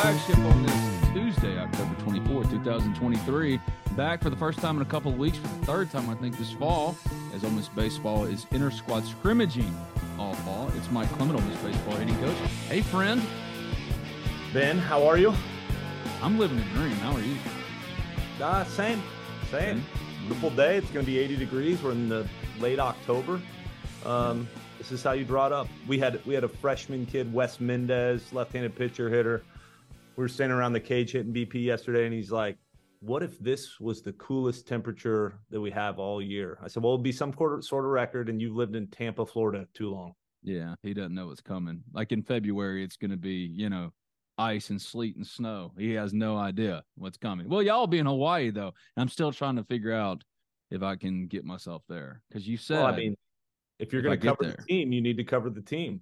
Flagship on this Tuesday, October 24, 2023. Back for the first time in a couple of weeks, for the third time, I think, this fall, as Ole Miss Baseball is inter squad scrimmaging all fall. It's Mike Clement, Ole Miss Baseball hitting coach. Hey, friend. Ben, how are you? I'm living a dream. How are you? Uh, same, same. Beautiful day. It's going to be 80 degrees. We're in the late October. Um, this is how you draw it up. We had we had a freshman kid, Wes Mendez, left-handed pitcher hitter. We were standing around the cage hitting BP yesterday, and he's like, "What if this was the coolest temperature that we have all year?" I said, "Well, it'll be some sort of, sort of record, and you've lived in Tampa, Florida, too long." Yeah, he doesn't know what's coming. Like in February, it's going to be, you know, ice and sleet and snow. He has no idea what's coming. Well, y'all be in Hawaii though. I'm still trying to figure out if I can get myself there because you said. Well, I mean, if you're going to cover there. the team, you need to cover the team.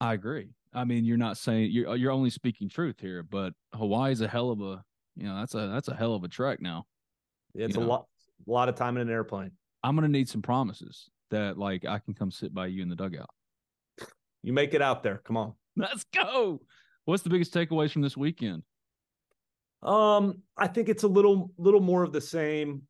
I agree. I mean, you're not saying you're you're only speaking truth here, but Hawaii's a hell of a you know that's a that's a hell of a trek now. It's You a lot, a lot of time in an airplane. I'm gonna need some promises that like I can come sit by you in the dugout. You make it out there. Come on. Let's go. What's the biggest takeaways from this weekend? Um, I think it's a little little more of the same.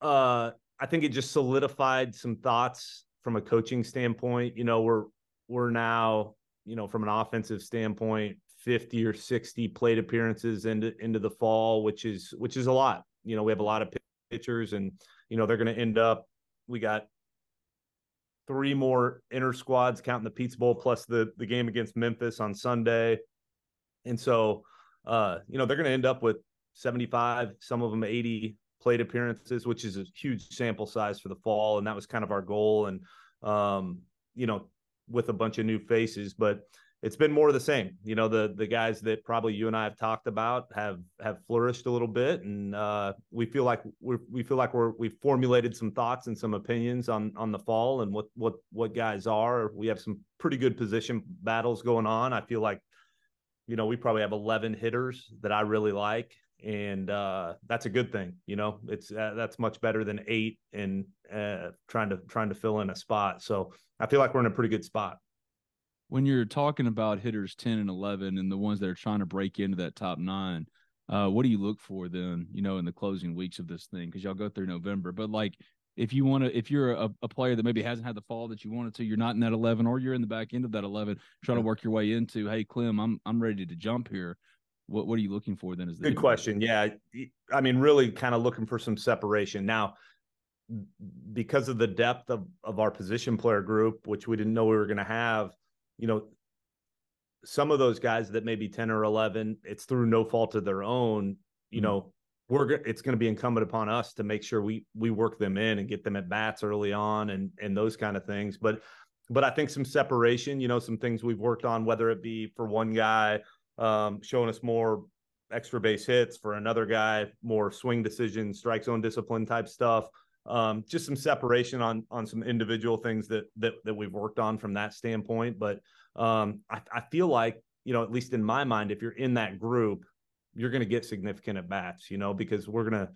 Uh, I think it just solidified some thoughts from a coaching standpoint. You know, we're we're now, you know, from an offensive standpoint, 50 or 60 plate appearances into into the fall, which is which is a lot. You know, we have a lot of pitchers and you know, they're gonna end up we got three more inter squads counting the Pizza Bowl plus the the game against Memphis on Sunday. And so uh, you know, they're going to end up with 75, some of them 80 plate appearances, which is a huge sample size for the fall. And that was kind of our goal. And, um, you know, with a bunch of new faces, but it's been more of the same. You know, the the guys that probably you and I have talked about have have flourished a little bit, and uh, we feel like we're we feel like we're we've formulated some thoughts and some opinions on on the fall and what what what guys are. We have some pretty good position battles going on. I feel like you know, we probably have 11 hitters that I really like. And uh, that's a good thing. You know, it's uh, that's much better than eight and uh, trying to trying to fill in a spot. So I feel like we're in a pretty good spot. When you're talking about hitters 10 and 11 and the ones that are trying to break into that top nine, uh, what do you look for then, you know, in the closing weeks of this thing? Because y'all go through November. But like, if you want to, if you're a, a player that maybe hasn't had the fall that you wanted to, you're not in that 11 or you're in the back end of that 11, trying to work your way into, hey, Clem, I'm I'm ready to jump here. What what are you looking for then? Is the Good question. Yeah, I mean, really kind of looking for some separation. Now, because of the depth of of our position player group, which we didn't know we were going to have, you know, some of those guys that may be 10 or 11, it's through no fault of their own, you mm-hmm. know, we're it's going to be incumbent upon us to make sure we we work them in and get them at bats early on and and those kind of things. But but I think some separation, you know, some things we've worked on, whether it be for one guy um, showing us more extra base hits, for another guy more swing decision, strike zone discipline type stuff. Um, just some separation on on some individual things that that that we've worked on from that standpoint. But um, I, I feel like you know, at least in my mind, if you're in that group, you're going to get significant at bats. You know, because we're gonna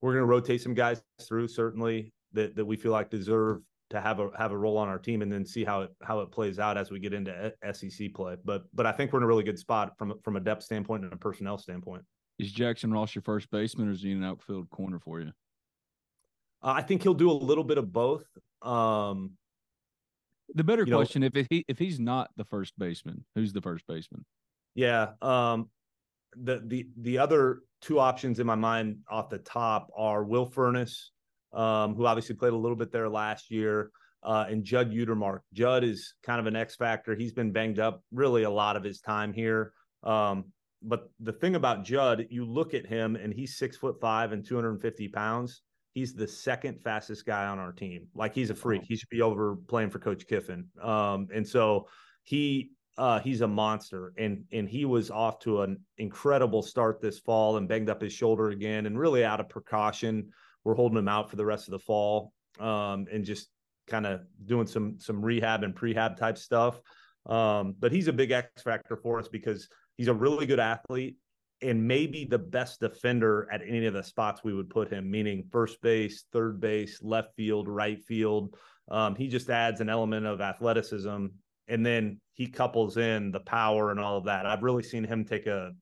we're gonna rotate some guys through certainly that that we feel like deserve to have a have a role on our team and then see how it how it plays out as we get into SEC play. But but I think we're in a really good spot from from a depth standpoint and a personnel standpoint. Is Jackson Ross your first baseman, or is he an outfield corner for you? Uh, I think he'll do a little bit of both. Um, the better question: know, if he if he's not the first baseman, who's the first baseman? Yeah. Um, the the the other two options in my mind off the top are Will Furniss, um, who obviously played a little bit there last year, uh, and Judd Utermark. Judd is kind of an X factor. He's been banged up really a lot of his time here. Um, but the thing about Judd, you look at him and he's six foot five and 250 pounds he's the second fastest guy on our team. Like he's a freak. He should be over playing for Coach Kiffin. Um, and so he uh, he's a monster, and and he was off to an incredible start this fall and banged up his shoulder again, and really out of precaution, we're holding him out for the rest of the fall, um, and just kind of doing some some rehab and prehab type stuff. Um, but he's a big X factor for us because he's a really good athlete and maybe the best defender at any of the spots we would put him, meaning first base, third base, left field, right field. Um, he just adds an element of athleticism, and then he couples in the power and all of that. I've really seen him take a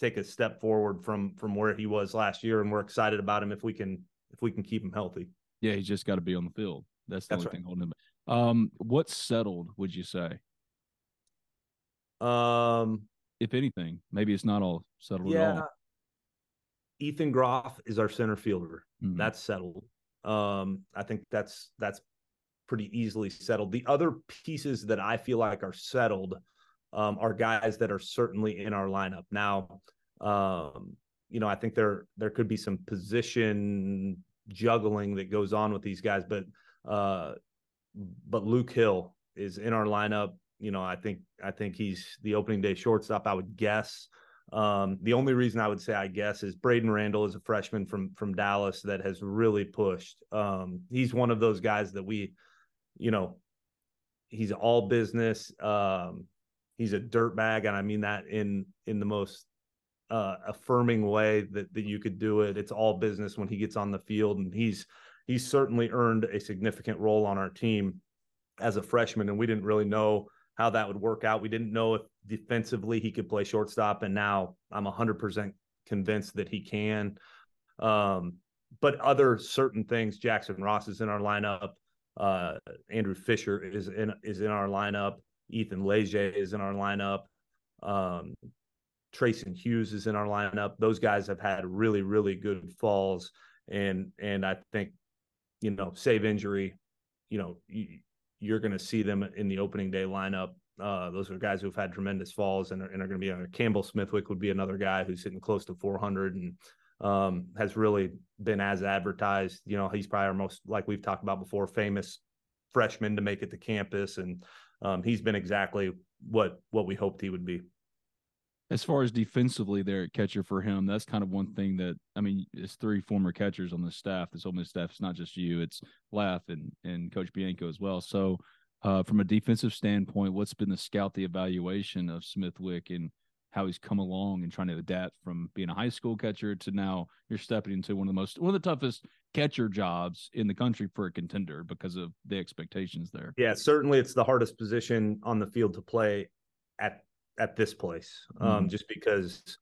take a step forward from from where he was last year, and we're excited about him if we can if we can keep him healthy. Yeah, he's just got to be on the field. That's the That's only right. thing holding him. Um, what's settled? Would you say? Um, if anything. Maybe it's not all settled yeah. at all. Ethan Groff is our center fielder. Mm-hmm. That's settled. Um, I think that's that's pretty easily settled. The other pieces that I feel like are settled um, are guys that are certainly in our lineup now. Um, you know, I think there there could be some position juggling that goes on with these guys, but uh, but Luke Hill is in our lineup you know, I think I think he's the opening day shortstop. I would guess. Um, the only reason I would say I guess is Brayden Randle is a freshman from from Dallas that has really pushed. Um, he's one of those guys that we, you know, he's all business. Um, he's a dirt bag, and I mean that in in the most uh, affirming way that that you could do it. It's all business when he gets on the field, and he's he's certainly earned a significant role on our team as a freshman, and we didn't really know how that would work out. We didn't know if defensively he could play shortstop, and now I'm 100% convinced that he can. Um, but other certain things, Jackson Ross is in our lineup. Uh, Andrew Fischer is in is in our lineup. Ethan Leger is in our lineup. Um, Trayson Hughes is in our lineup. Those guys have had really, really good falls, and and I think, you know, save injury, you know, you're going to see them in the opening day lineup. Uh, those are guys who've had tremendous falls and are, and are going to be on. Campbell Smithwick would be another guy who's hitting close to 400 and um, has really been as advertised. You know, he's probably our most, like we've talked about before, famous freshman to make it to campus, and um, he's been exactly what what we hoped he would be as far as defensively there at catcher for him, that's kind of one thing that I mean, it's three former catchers on the staff. This Ole Miss staff. It's not just you; it's Laugh and and Coach Bianco as well. So, uh, from a defensive standpoint, what's been the scout the evaluation of Smithwick and how he's come along and trying to adapt from being a high school catcher to now you're stepping into one of the most one of the toughest catcher jobs in the country for a contender because of the expectations there. Yeah, certainly it's the hardest position on the field to play at at this place, um, mm-hmm. just because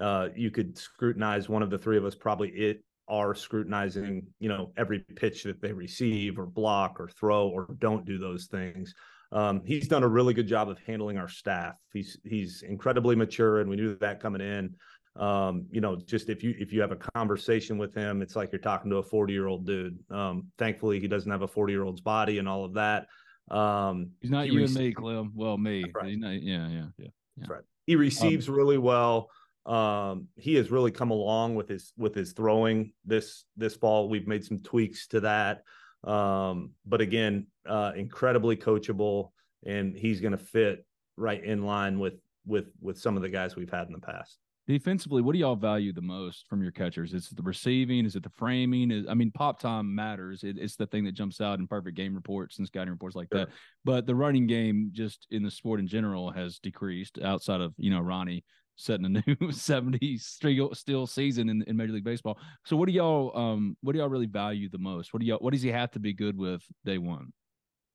uh, you could scrutinize one of the three of us. Probably it are scrutinizing, you know, every pitch that they receive or block or throw or don't do those things. Um, he's done a really good job of handling our staff. He's he's incredibly mature, and we knew that coming in. um, you know, just if you if you have a conversation with him, it's like you're talking to a 40 year old dude. Um, thankfully, he doesn't have a 40 year old's body and all of that. Um, he's not he you and me, Clem. Well, me. Right. Not, yeah, yeah, yeah. yeah. right. He receives um, really well. Um, he has really come along with his with his throwing this this fall. We've made some tweaks to that. Um, but again, uh, incredibly coachable, and he's going to fit right in line with with with some of the guys we've had in the past. Defensively, what do y'all value the most from your catchers? Is it the receiving? Is it the framing? Is I mean, pop time matters. It, it's the thing that jumps out in perfect game reports and scouting reports like sure. that. But the running game, just in the sport in general, has decreased outside of you know Ronnie setting a new 70 still season in, in Major League Baseball. So what do y'all um what do y'all really value the most? What do y'all what does he have to be good with day one?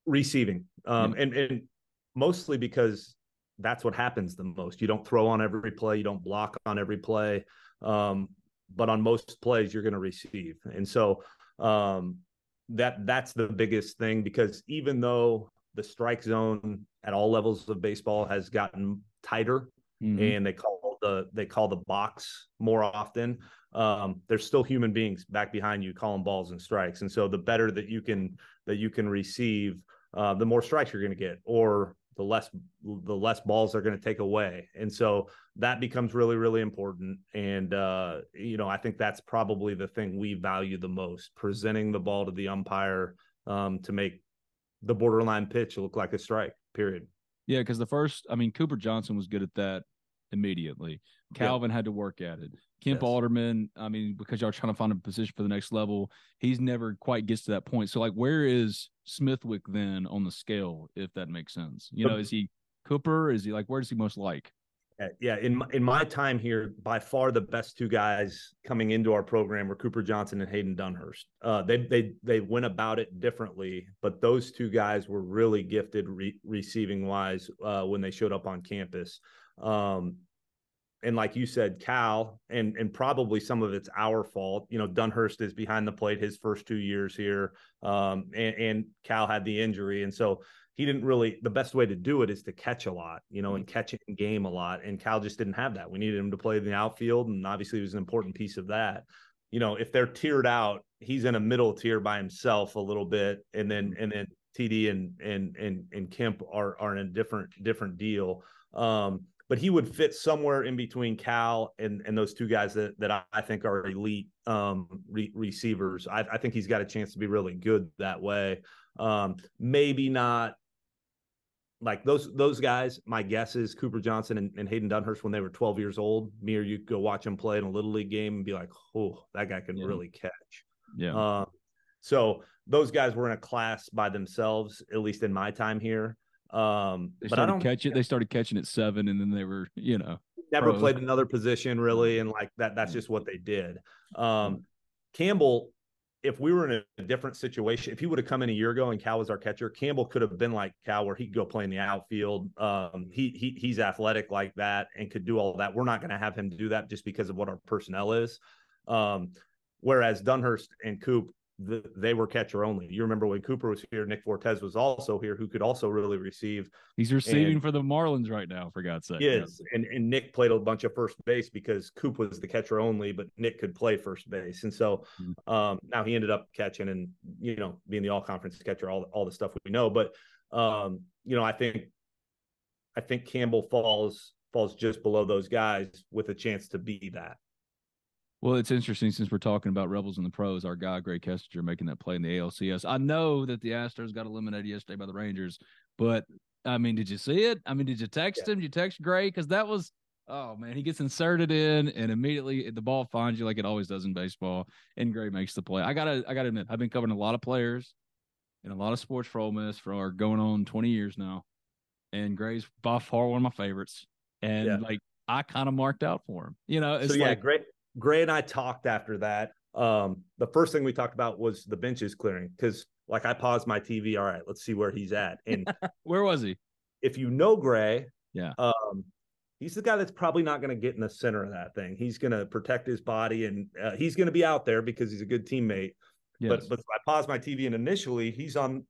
Receiving. Um yeah. and and mostly because that's what happens the most. You don't throw on every play, you don't block on every play. Um, but on most plays you're going to receive. And so um that that's the biggest thing because even though the strike zone at all levels of baseball has gotten tighter mm-hmm. and they call the they call the box more often. Um, there's still human beings back behind you calling balls and strikes, and so the better that you can that you can receive, uh, the more strikes you're going to get, or the less the less balls they're going to take away and so that becomes really really important and uh you know i think that's probably the thing we value the most presenting the ball to the umpire um to make the borderline pitch look like a strike period yeah because the first i mean cooper johnson was good at that immediately. Calvin yep. had to work at it. Kemp yes. Alderman, I mean, because y'all trying to find a position for the next level, he's never quite gets to that point. So, like, where is Smithwick then on the scale, if that makes sense? You know, is he Cooper? Is he like, where does he most like? Yeah, in my, in my time here, by far the best two guys coming into our program were Cooper Johnson and Hayden Dunhurst. Uh, they they they went about it differently, but those two guys were really gifted re- receiving wise uh, when they showed up on campus. Um, and like you said, Cal, and and probably some of it's our fault. You know, Dunhurst is behind the plate his first two years here, um, and, and, Cal had the injury, and so he didn't really. The best way to do it is to catch a lot, you know, and mm-hmm. catch in game a lot. And Cal just didn't have that. We needed him to play in the outfield, and obviously he was an important piece of that. You know, if they're tiered out, he's in a middle tier by himself a little bit, and then mm-hmm. and then TD and and and and Kemp are are in a different different deal. Um, but he would fit somewhere in between Cal and and those two guys that that I think are elite um, re- receivers. I, I, think he's got a chance to be really good that way. Um, maybe not like those those guys. My guess is Cooper Johnson and, and, Hayden Dunhurst when they were 12 years old. Me or you go watch them play in a little league game and be like, oh, that guy can yeah. really catch. Yeah. Um, so those guys were in a class by themselves, at least in my time here. Um, they but I don't catch it. They started catching at seven, and then they were, you know, never pros. played another position really, and like that. That's just what they did. Um, Campbell, if we were in a different situation, if he would have come in a year ago and Cal was our catcher, Campbell could have been like Cal, where he could go play in the outfield. Um, he he he's athletic like that and could do all that. We're not going to have him do that just because of what our personnel is. Um, whereas Dunhurst and Coop the, they were catcher only. You remember when Cooper was here, Nick Fortes was also here, who could also really receive. He's receiving and, for the Marlins right now, for God's sake. Yes, yeah. and and Nick played a bunch of first base because Coop was the catcher only, but Nick could play first base, and so mm-hmm. um, now he ended up catching and you know being the all conference catcher, all all the stuff we know. But um, you know, I think I think Campbell falls falls just below those guys with a chance to be that. Well, it's interesting since we're talking about Rebels and the pros. Our guy Grae Kessinger making that play in the ALCS. I know that the Astros got eliminated yesterday by the Rangers, but I mean, did you see it? I mean, did you text yeah. him? Did you text Grae? Because that was oh man, he gets inserted in and immediately the ball finds you like it always does in baseball, and Grae makes the play. I gotta I gotta admit, I've been covering a lot of players and a lot of sports for Ole Miss for going on twenty years now, and Grae's by far one of my favorites, and yeah. like I kind of marked out for him. You know, it's so, yeah, like, great Grae and I talked after that. Um, the first thing we talked about was the benches clearing because, like, I paused my TV. All right, let's see where he's at. And where was he? If you know Grae, yeah, um, he's the guy that's probably not going to get in the center of that thing. He's going to protect his body and uh, he's going to be out there because he's a good teammate. Yes. But but I paused my TV and initially he's on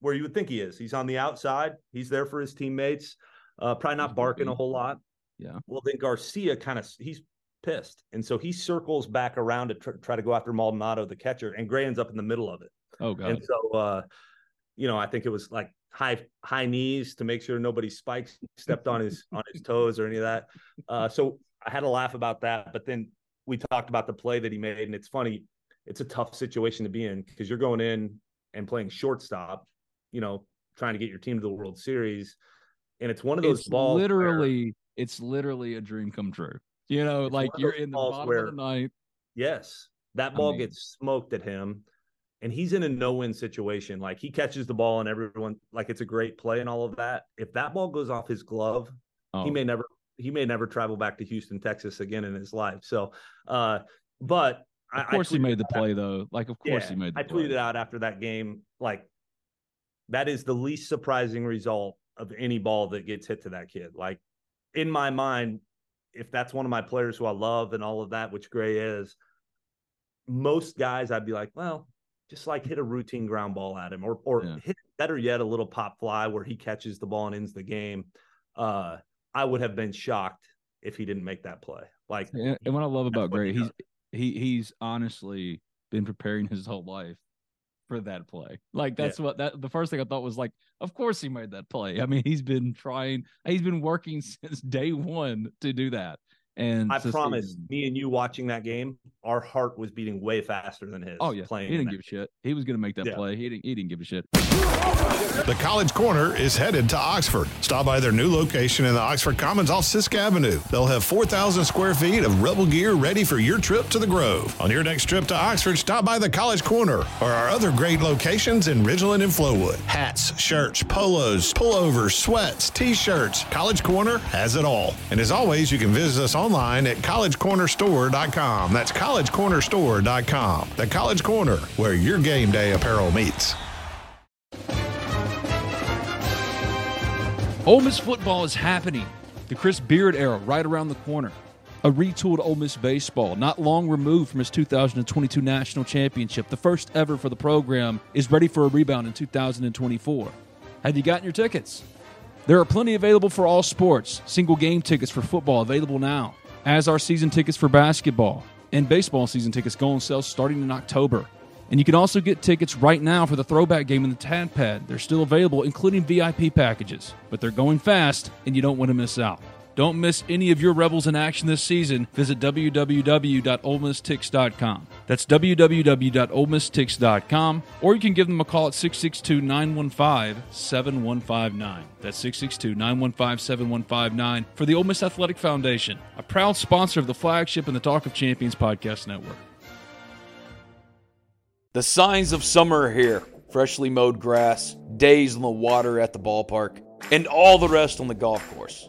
where you would think he is. He's on the outside. He's there for his teammates. Uh, probably not barking a whole lot. Yeah. Well, then Garcia kind of he's pissed. And so he circles back around to tr- try to go after Maldonado, the catcher, and Grae ends up in the middle of it. Oh god. And so, uh, you know, I think it was like high high knees to make sure nobody spikes stepped on his on his toes or any of that. Uh, so I had a laugh about that. But then we talked about the play that he made, and it's funny. It's a tough situation to be in because you're going in and playing shortstop. You know, trying to get your team to the World Series, and it's one of those it's balls. where- literally it's literally a dream come true. You know, It's like you're in the bottom where- of the ninth. Yes. That I ball mean- gets smoked at him and he's in a no-win situation. Like he catches the ball and everyone like it's a great play and all of that. If that ball goes off his glove, Oh, he may never he may never travel back to Houston, Texas again in his life. So uh but of course I he made the out- play though. Like of course yeah, he made the I play. tweeted out after that game like that is the least surprising result of any ball that gets hit to that kid. Like in my mind, if that's one of my players who I love and all of that, which Grae is, most guys I'd be like, well, just like hit a routine ground ball at him, or or Yeah. hit better yet a little pop fly where he catches the ball and ends the game. Uh, I would have been shocked if he didn't make that play. Like And, what I love about Grae, he he's he he's honestly been preparing his whole life for that play. Like Yeah. that's what that the first thing I thought was like, of course he made that play. I mean, he's been trying, he's been working since day one to do that. And I promise, him- me and you watching that game, our heart was beating way faster than his. Oh yeah, playing. he didn't give a shit. He was gonna make that Yeah. play. He didn't. He didn't give a shit. The College Corner is headed to Oxford. Stop by their new location in the Oxford Commons off Sisk Avenue. They'll have 4,000 square feet of Rebel gear ready for your trip to the Grove. On your next trip to Oxford, stop by the College Corner or our other great locations in Ridgeland and Flowood. Hats, shirts, polos, pullovers, sweats, t-shirts. College Corner has it all. And as always, you can visit us online at collegecornerstore.com. That's collegecornerstore.com. The College Corner, where your game day apparel meets. Ole Miss football is happening. The Chris Beard era right around the corner. A retooled Ole Miss baseball, not long removed from its 2022 national championship, the first ever for the program, is ready for a rebound in 2024. Have you gotten your tickets? There are plenty available for all sports. Single game tickets for football available now, as are season tickets for basketball. And baseball season tickets go on sale starting in October. And you can also get tickets right now for the throwback game in the Tad Pad. They're still available, including VIP packages, but they're going fast, and you don't want to miss out. Don't miss any of your Rebels in action this season. Visit www.olemistix.com. That's www.olemistix.com, or you can give them a call at 662 915 7159. That's 662 915 7159 for the Ole Miss Athletic Foundation, a proud sponsor of the flagship and the Talk of Champions podcast network. The signs of summer are here freshly mowed grass, days on the water at the ballpark, and all the rest on the golf course.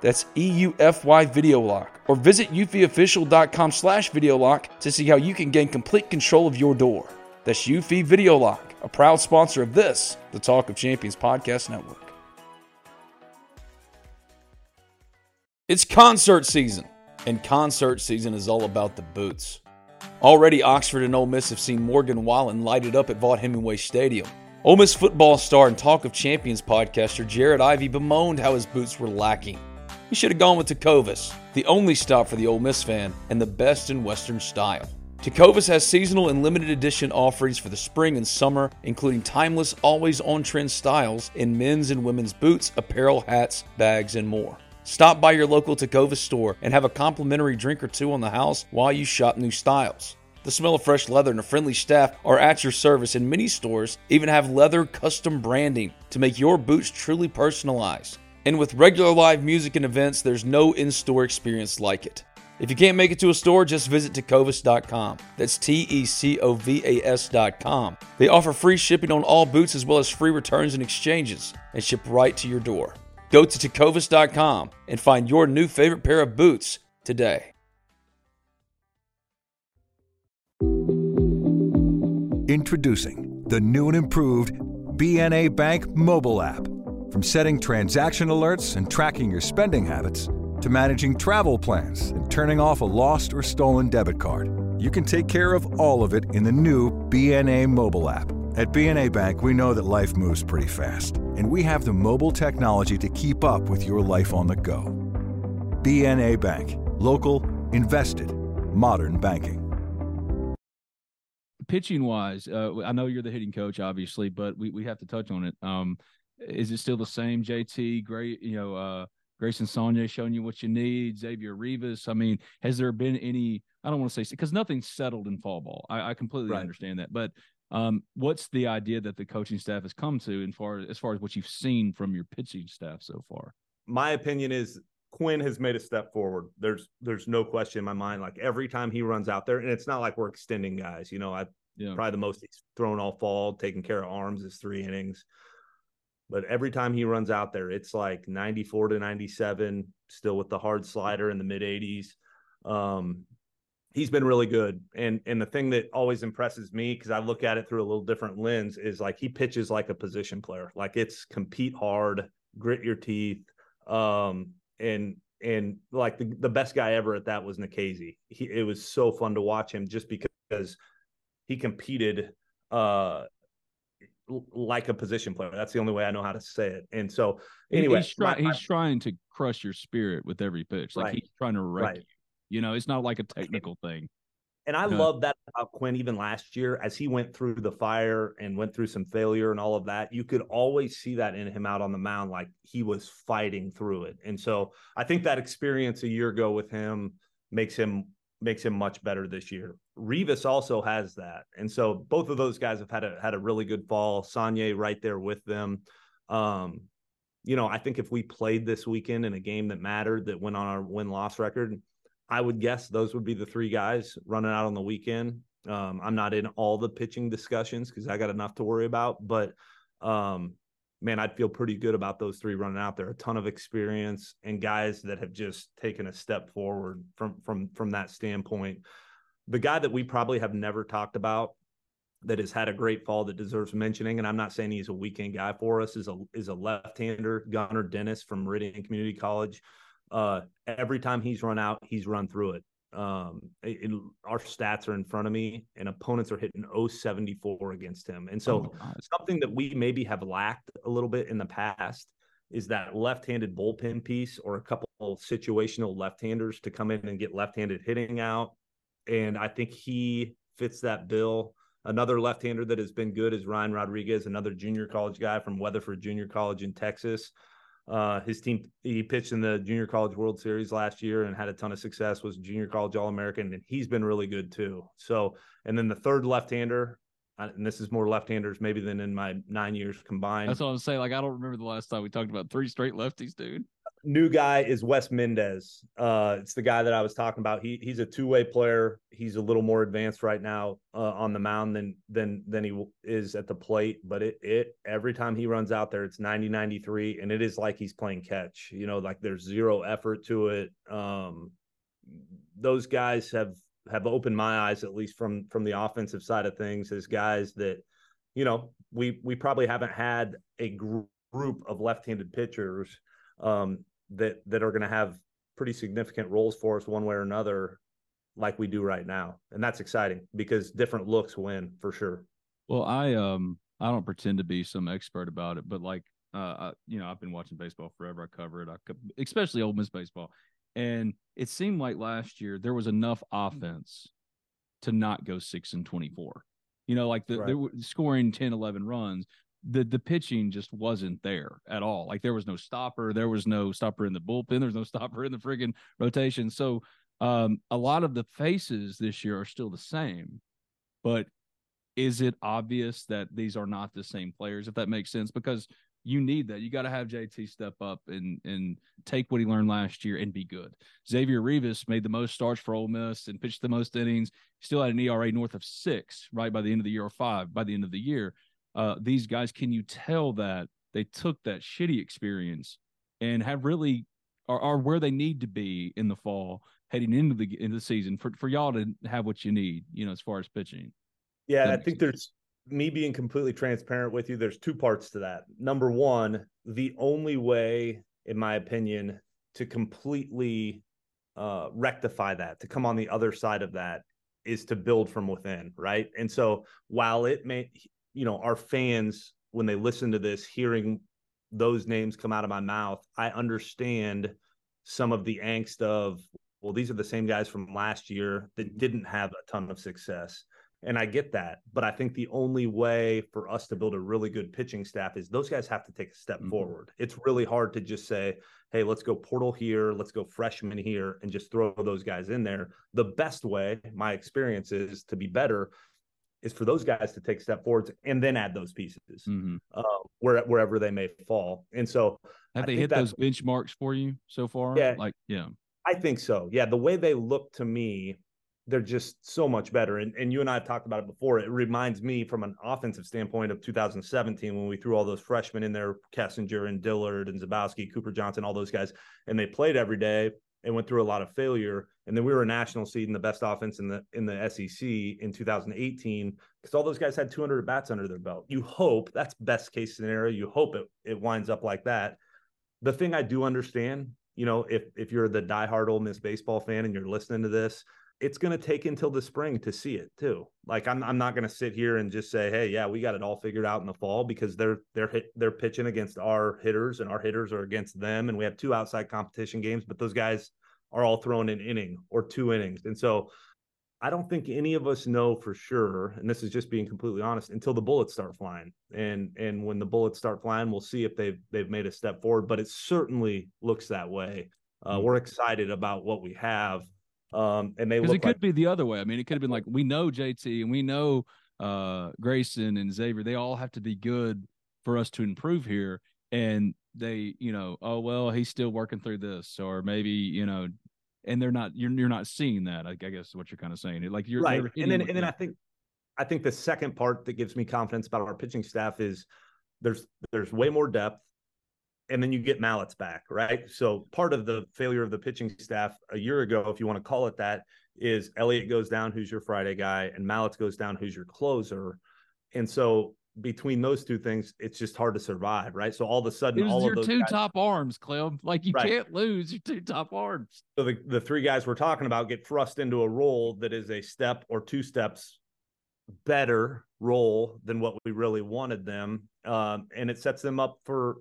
That's EUFY Video Lock. Or visit eufyofficial.com slash video lock to see how you can gain complete control of your door. That's Eufy Video Lock, a proud sponsor of this, the Talk of Champions Podcast Network. It's concert season, and concert season is all about the boots. Already, Oxford and Ole Miss have seen Morgan Wallen lighted up at Vaught Hemingway Stadium. Ole Miss football star and Talk of Champions podcaster Jared Ivey bemoaned how his boots were lacking. He should have gone with Tecovas, the only stop for the Ole Miss fan and the best in Western style. Tecovas has seasonal and limited edition offerings for the spring and summer, including timeless, always on trend styles in men's and women's boots, apparel, hats, bags, and more. Stop by your local Tecovas store and have a complimentary drink or two on the house while you shop new styles. The smell of fresh leather and a friendly staff are at your service, and many stores even have leather custom branding to make your boots truly personalized. And with regular live music and events, there's no in store experience like it. If you can't make it to a store, just visit tecovas.com. That's T E C O V A S.com. They offer free shipping on all boots as well as free returns and exchanges and ship right to your door. Go to tecovas.com and find your new favorite pair of boots today. Introducing the new and improved BNA Bank mobile app. From setting transaction alerts and tracking your spending habits to managing travel plans and turning off a lost or stolen debit card, you can take care of all of it in the new BNA mobile app. At BNA Bank, we know that life moves pretty fast, and we have the mobile technology to keep up with your life on the go. BNA Bank, local, invested, modern banking. Pitching wise, uh, I know you're the hitting coach, obviously, but we, we have to touch on it. Um, is it still the same, JT? Great, you know, uh, Grayson Saunier showing you what you need, Xavier Rivas. I mean, has there been any? I don't want to say because nothing's settled in fall ball. I, I completely right. understand that, but um, what's the idea that the coaching staff has come to, in far as far as what you've seen from your pitching staff so far? My opinion is Quinn has made a step forward. There's there's no question in my mind. Like every time he runs out there, and it's not like we're extending guys. You know, I yeah. probably the most he's thrown all fall, taking care of arms is three innings. But every time he runs out there, it's like 94 to 97, still with the hard slider in the mid 80s. Um, he's been really good. And and the thing that always impresses me because I look at it through a little different lens is like he pitches like a position player. Like it's compete hard, grit your teeth. Um and and like the, the best guy ever at that was Nikhazy. He it was so fun to watch him just because he competed uh like a position player. That's the only way I know how to say it. And so anyway, he's, try, my, he's trying to crush your spirit with every pitch. Like right, he's trying to wreck right. you. You know, it's not like a technical thing. And I love that about Quinn even last year as he went through the fire and went through some failure and all of that. You could always see that in him out on the mound, like he was fighting through it. And so I think that experience a year ago with him makes him makes him much better this year. Rivas also has that. And so both of those guys have had a had a really good fall. Saunier right there with them. Um, you know, I think if we played this weekend in a game that mattered that went on our win loss record, I would guess those would be the three guys running out on the weekend. Um, I'm not in all the pitching discussions because I got enough to worry about, but um, man, I'd feel pretty good about those three running out there. A ton of experience and guys that have just taken a step forward from from from that standpoint. The guy that we probably have never talked about that has had a great fall that deserves mentioning, and I'm not saying he's a weekend guy for us, is a is a left-hander, Gunnar Dennis from Meridian Community College. Uh, every time he's run out, he's run through it. Um, it, it, our stats are in front of me, and opponents are hitting 074 against him. And so, oh something that we maybe have lacked a little bit in the past is that left-handed bullpen piece, or a couple situational left-handers to come in and get left-handed hitting out. And I think he fits that bill. Another left-hander that has been good is Ryan Rodriguez, another junior college guy from Weatherford Junior College in Texas. Uh, his team he pitched in the Junior College World Series last year and had a ton of success. Was Junior College All American, and he's been really good too. So, and then the third left-hander, and this is more left-handers maybe than in my nine years combined. That's what I'm saying. Like I don't remember the last time we talked about three straight lefties, dude. New guy is Wes Mendez. Uh, it's the guy that I was talking about. He he's a two way player. He's a little more advanced right now uh, on the mound than than than he is at the plate. But it it every time he runs out there, it's 90 93, and it is like he's playing catch. You know, like there's zero effort to it. Um, those guys have have opened my eyes at least from from the offensive side of things as guys that you know we we probably haven't had a group of left-handed pitchers um, that that are going to have pretty significant roles for us one way or another, like we do right now, and that's exciting because different looks win for sure. Well, I um I don't pretend to be some expert about it, but like uh I, you know I've been watching baseball forever. I cover it, I co- especially Ole Miss baseball, and it seemed like last year there was enough offense to not go six and twenty four. You know, like the, right. they were scoring 10, 11 runs, the the pitching just wasn't there at all. Like there was no stopper, there was no stopper in the bullpen, there's no stopper in the friggin' rotation. So um, a lot of the faces this year are still the same, but is it obvious that these are not the same players? If that makes sense, because you need that. You got to have JT step up and and take what he learned last year and be good. Xavier Rivas made the most starts for Ole Miss and pitched the most innings. Still had an ERA north of six right by the end of the year or five by the end of the year uh, these guys, can you tell that they took that shitty experience and have really are, are where they need to be in the fall heading into the into the season for, for y'all to have what you need, you know, as far as pitching. Yeah, I think sense. there's me being completely transparent with you. There's two parts to that. Number one, the only way, in my opinion, to completely uh, rectify that, to come on the other side of that, is to build from within, right? And so while it may you know, our fans, when they listen to this, hearing those names come out of my mouth, I understand some of the angst of, well, these are the same guys from last year that didn't have a ton of success. And I get that. But I think the only way for us to build a really good pitching staff is those guys have to take a step mm-hmm. forward. It's really hard to just say, hey, let's go portal here, let's go freshman here, and just throw those guys in there. The best way, my experience is to be better is for those guys to take step forwards and then add those pieces mm-hmm. uh, where, wherever they may fall. And so, have they hit those benchmarks for you so far? Yeah, like yeah, I think so. Yeah, the way they look to me, they're just so much better. And and you and I have talked about it before. It reminds me from an offensive standpoint of 2017 when we threw all those freshmen in there, Kessinger and Dillard and Zabowski, Cooper Johnson, all those guys, and they played every day and went through a lot of failure. And then we were a national seed and the best offense in the in the SEC in 2018 because all those guys had 200 bats under their belt. You hope that's best case scenario. You hope it it winds up like that. The thing I do understand, you know, if if you're the diehard Ole Miss baseball fan and you're listening to this, it's going to take until the spring to see it too. Like I'm I'm not going to sit here and just say, "Hey, yeah, we got it all figured out in the fall" because they're they're hit, they're pitching against our hitters and our hitters are against them and we have two outside competition games, but those guys are all thrown an inning or two innings. And so I don't think any of us know for sure, and this is just being completely honest, until the bullets start flying. And and when the bullets start flying, we'll see if they've they've made a step forward. But it certainly looks that way. Uh, mm-hmm. We're excited about what we have um, and they because it could like- be the other way. I mean, it could have been like we know JT and we know uh, Grayson and Xavier. They all have to be good for us to improve here. And they, you know, oh well, he's still working through this, or maybe you know, and they're not. You're you're not seeing that. I, I guess what you're kind of saying. Like you're right. And then and then I think I think the second part that gives me confidence about our pitching staff is there's there's way more depth and then you get Mallitz back, right? So part of the failure of the pitching staff a year ago, if you want to call it that, is Elliott goes down, who's your Friday guy, and Mallitz goes down, who's your closer. And so between those two things, it's just hard to survive, right? So all of a sudden, all your of those two guys, top arms, Clem. Like you right. can't lose your two top arms. So the, the three guys we're talking about get thrust into a role that is a step or two steps better role than what we really wanted them. Um, and it sets them up for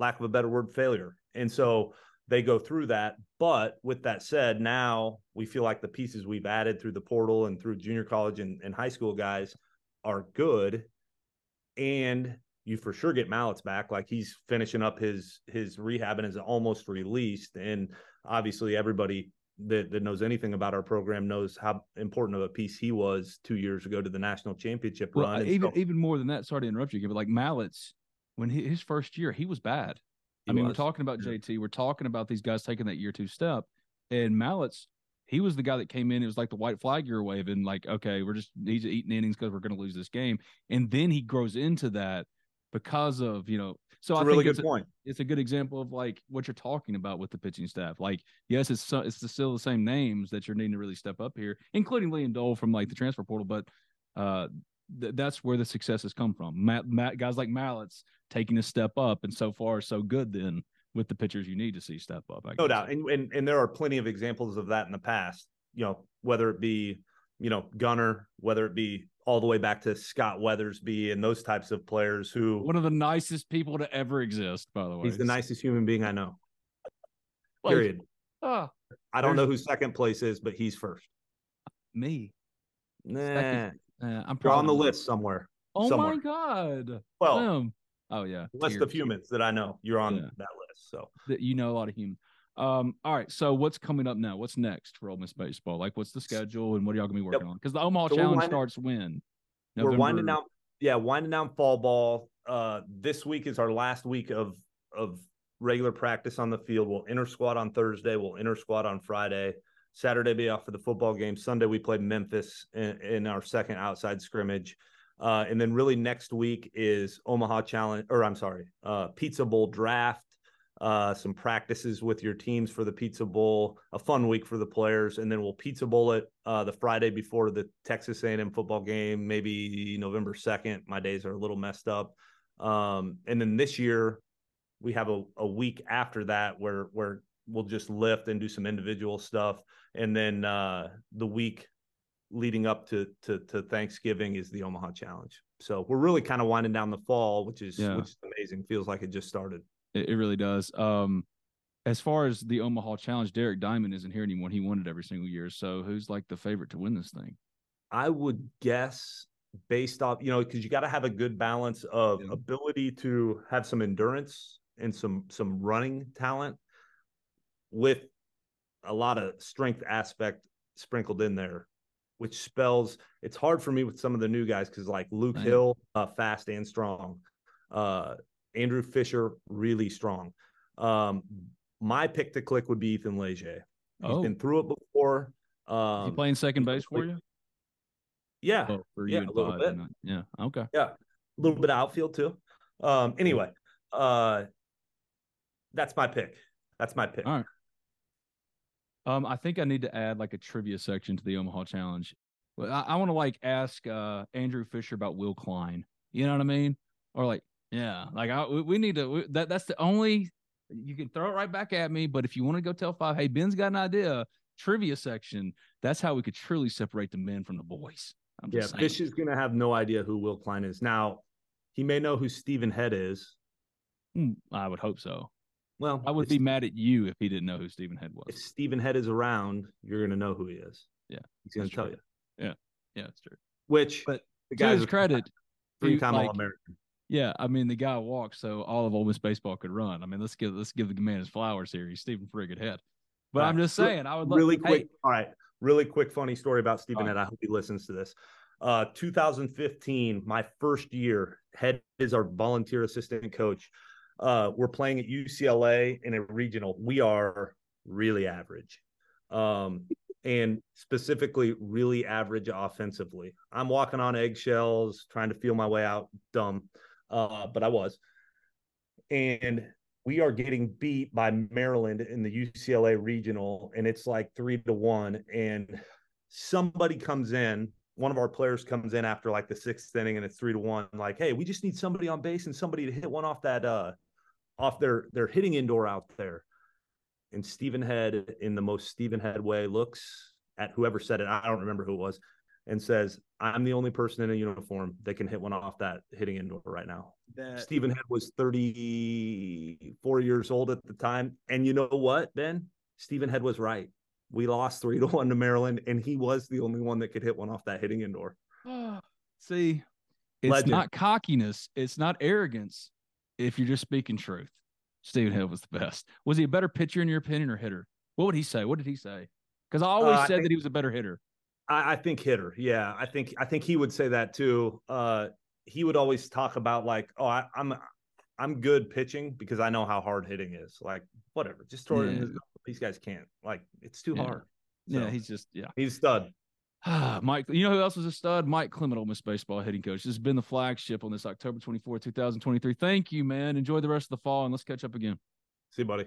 lack of a better word, failure. And so they go through that. But with that said, now we feel like the pieces we've added through the portal and through junior college and, and high school guys are good. And you for sure get Mallitz back. Like he's finishing up his his rehab and is almost released. And obviously everybody that, that knows anything about our program knows how important of a piece he was two years ago to the national championship well, run. Even so, even more than that, sorry to interrupt you, but like Mallitz when he, his first year, he was bad. I mean, was. we're talking about JT. We're talking about these guys taking that year two step, and Mallitz's. He was the guy that came in. It was like the white flag you're waving, like, okay, we're just he's eating innings because we're going to lose this game, and then he grows into that because of you know. So it's I a really think good point. It's a good example of like what you're talking about with the pitching staff. Like, yes, it's it's still the same names that you're needing to really step up here, including Liam Doyle from like the transfer portal, but uh, th- that's where the success has come from. Matt, Matt, guys like Mallitz's taking a step up, and so far so good. Then with the pitchers you need to see step up. I no doubt, and, and and there are plenty of examples of that in the past. You know, whether it be you know Gunnar, whether it be all the way back to Scott Weathersby and those types of players who one of the nicest people to ever exist. By the way, he's the nicest human being I know. like, Period. Oh, I don't know who second place is, but he's first. Me. Nah. Uh, I'm on the list somewhere. Oh somewhere. my god! Well, oh yeah, list of humans that I know. You're on yeah. that list, so that you know a lot of humans. Um, all right. So what's coming up now? What's next for Ole Miss baseball? Like, what's the schedule and what are y'all gonna be working yep. on? Because the Omaha so Challenge winding, starts when November... we're winding down. Yeah, winding down fall ball. Uh, this week is our last week of of regular practice on the field. We'll inter squad on Thursday. We'll inter squad on Friday. Saturday be off for the football game. Sunday we play Memphis in, in our second outside scrimmage. Uh, and then really next week is Omaha Challenge, or I'm sorry, uh, Pizza Bowl draft. Uh, some practices with your teams for the Pizza Bowl, a fun week for the players, and then we'll Pizza Bowl it uh, the Friday before the Texas A&M football game, maybe November second. My days are a little messed up, um, and then this year we have a, a week after that where where we'll just lift and do some individual stuff and then uh, the week leading up to, to, to Thanksgiving is the Omaha Challenge. So we're really kind of winding down the fall, which is yeah. which is amazing. Feels like it just started. It, it really does. Um, as far as the Omaha Challenge, Derek Diamond isn't here anymore. He won it every single year. So who's like the favorite to win this thing? I would guess based off, you know, because you got to have a good balance of yeah. ability to have some endurance and some some running talent with a lot of strength aspect sprinkled in there, which spells it's hard for me with some of the new guys because like Luke right. Hill, uh, fast and strong, uh, Andrew Fischer, really strong. Um, my pick to click would be Ethan Leger. He's oh. been through it before. Um, he playing second base for you? Yeah, oh, for you yeah, a little bit. Yeah, okay. Yeah, a little bit of outfield too. Um, anyway, uh, that's my pick. That's my pick. All right. Um, I think I need to add like a trivia section to the Omaha Challenge. I, I want to like ask uh, Andrew Fischer about Will Klein. You know what I mean? Or like, yeah, like I, we, we need to. We, that that's the only. You can throw it right back at me, but if you want to go tell five, hey, Ben's got an idea. Trivia section. That's how we could truly separate the men from the boys. yeah, saying. Fish is gonna have no idea who Will Klein is. Now, he may know who Stephen Head is. Hmm, I would hope so. Well, I would be mad at you if he didn't know who Stephen Head was. If Stephen Head is around, you're going to know who he is. Yeah, he's going to tell you. Yeah, yeah, that's true. Which, but the to his credit, three-time like, All-American. Yeah, I mean the guy walked so all of Ole Miss baseball could run. I mean, let's give let's give the man his flowers here. He's Stephen friggin' Head. But right. I'm just saying, I would love, really quick. Hey, all right, really quick, funny story about Stephen Head. I hope he listens to this. Uh, 2015, my first year, Head is our volunteer assistant coach. Uh, we're playing at UCLA in a regional. We are really average. Um, and specifically really average offensively. I'm walking on eggshells, trying to feel my way out, dumb, uh, but I was. And we are getting beat by Maryland in the UCLA regional, and it's like three to one. And somebody comes in, one of our players comes in after like the sixth inning, and it's three to one. Like, hey, we just need somebody on base and somebody to hit one off that uh off their their hitting indoor out there. And Stephen Head, in the most Stephen Head way, looks at whoever said it. I don't remember who it was, and says, "I'm the only person in a uniform that can hit one off that hitting indoor right now." That... Stephen Head was 34 years old at the time, and you know what, Ben? Stephen Head was right. We lost three to one to Maryland, and he was the only one that could hit one off that hitting indoor. See, it's Legend. not cockiness, it's not arrogance if you're just speaking truth, Stephen Hill was the best. Was he a better pitcher in your opinion or hitter? What would he say? What did he say? Because I always uh, said I think, that he was a better hitter. I, I, think hitter. Yeah, I think I think he would say that too. Uh, he would always talk about like, oh, I, I'm I'm good pitching because I know how hard hitting is. Like whatever, just throw it in. Yeah. His, these guys can't. Like it's too Yeah. hard. Yeah, he's just yeah. he's stud. Mike, you know who else was a stud? Mike Clement, Ole Miss baseball hitting coach. This has been the flagship on this October 24, 2023. Thank you, man. Enjoy the rest of the fall and let's catch up again. See you, buddy.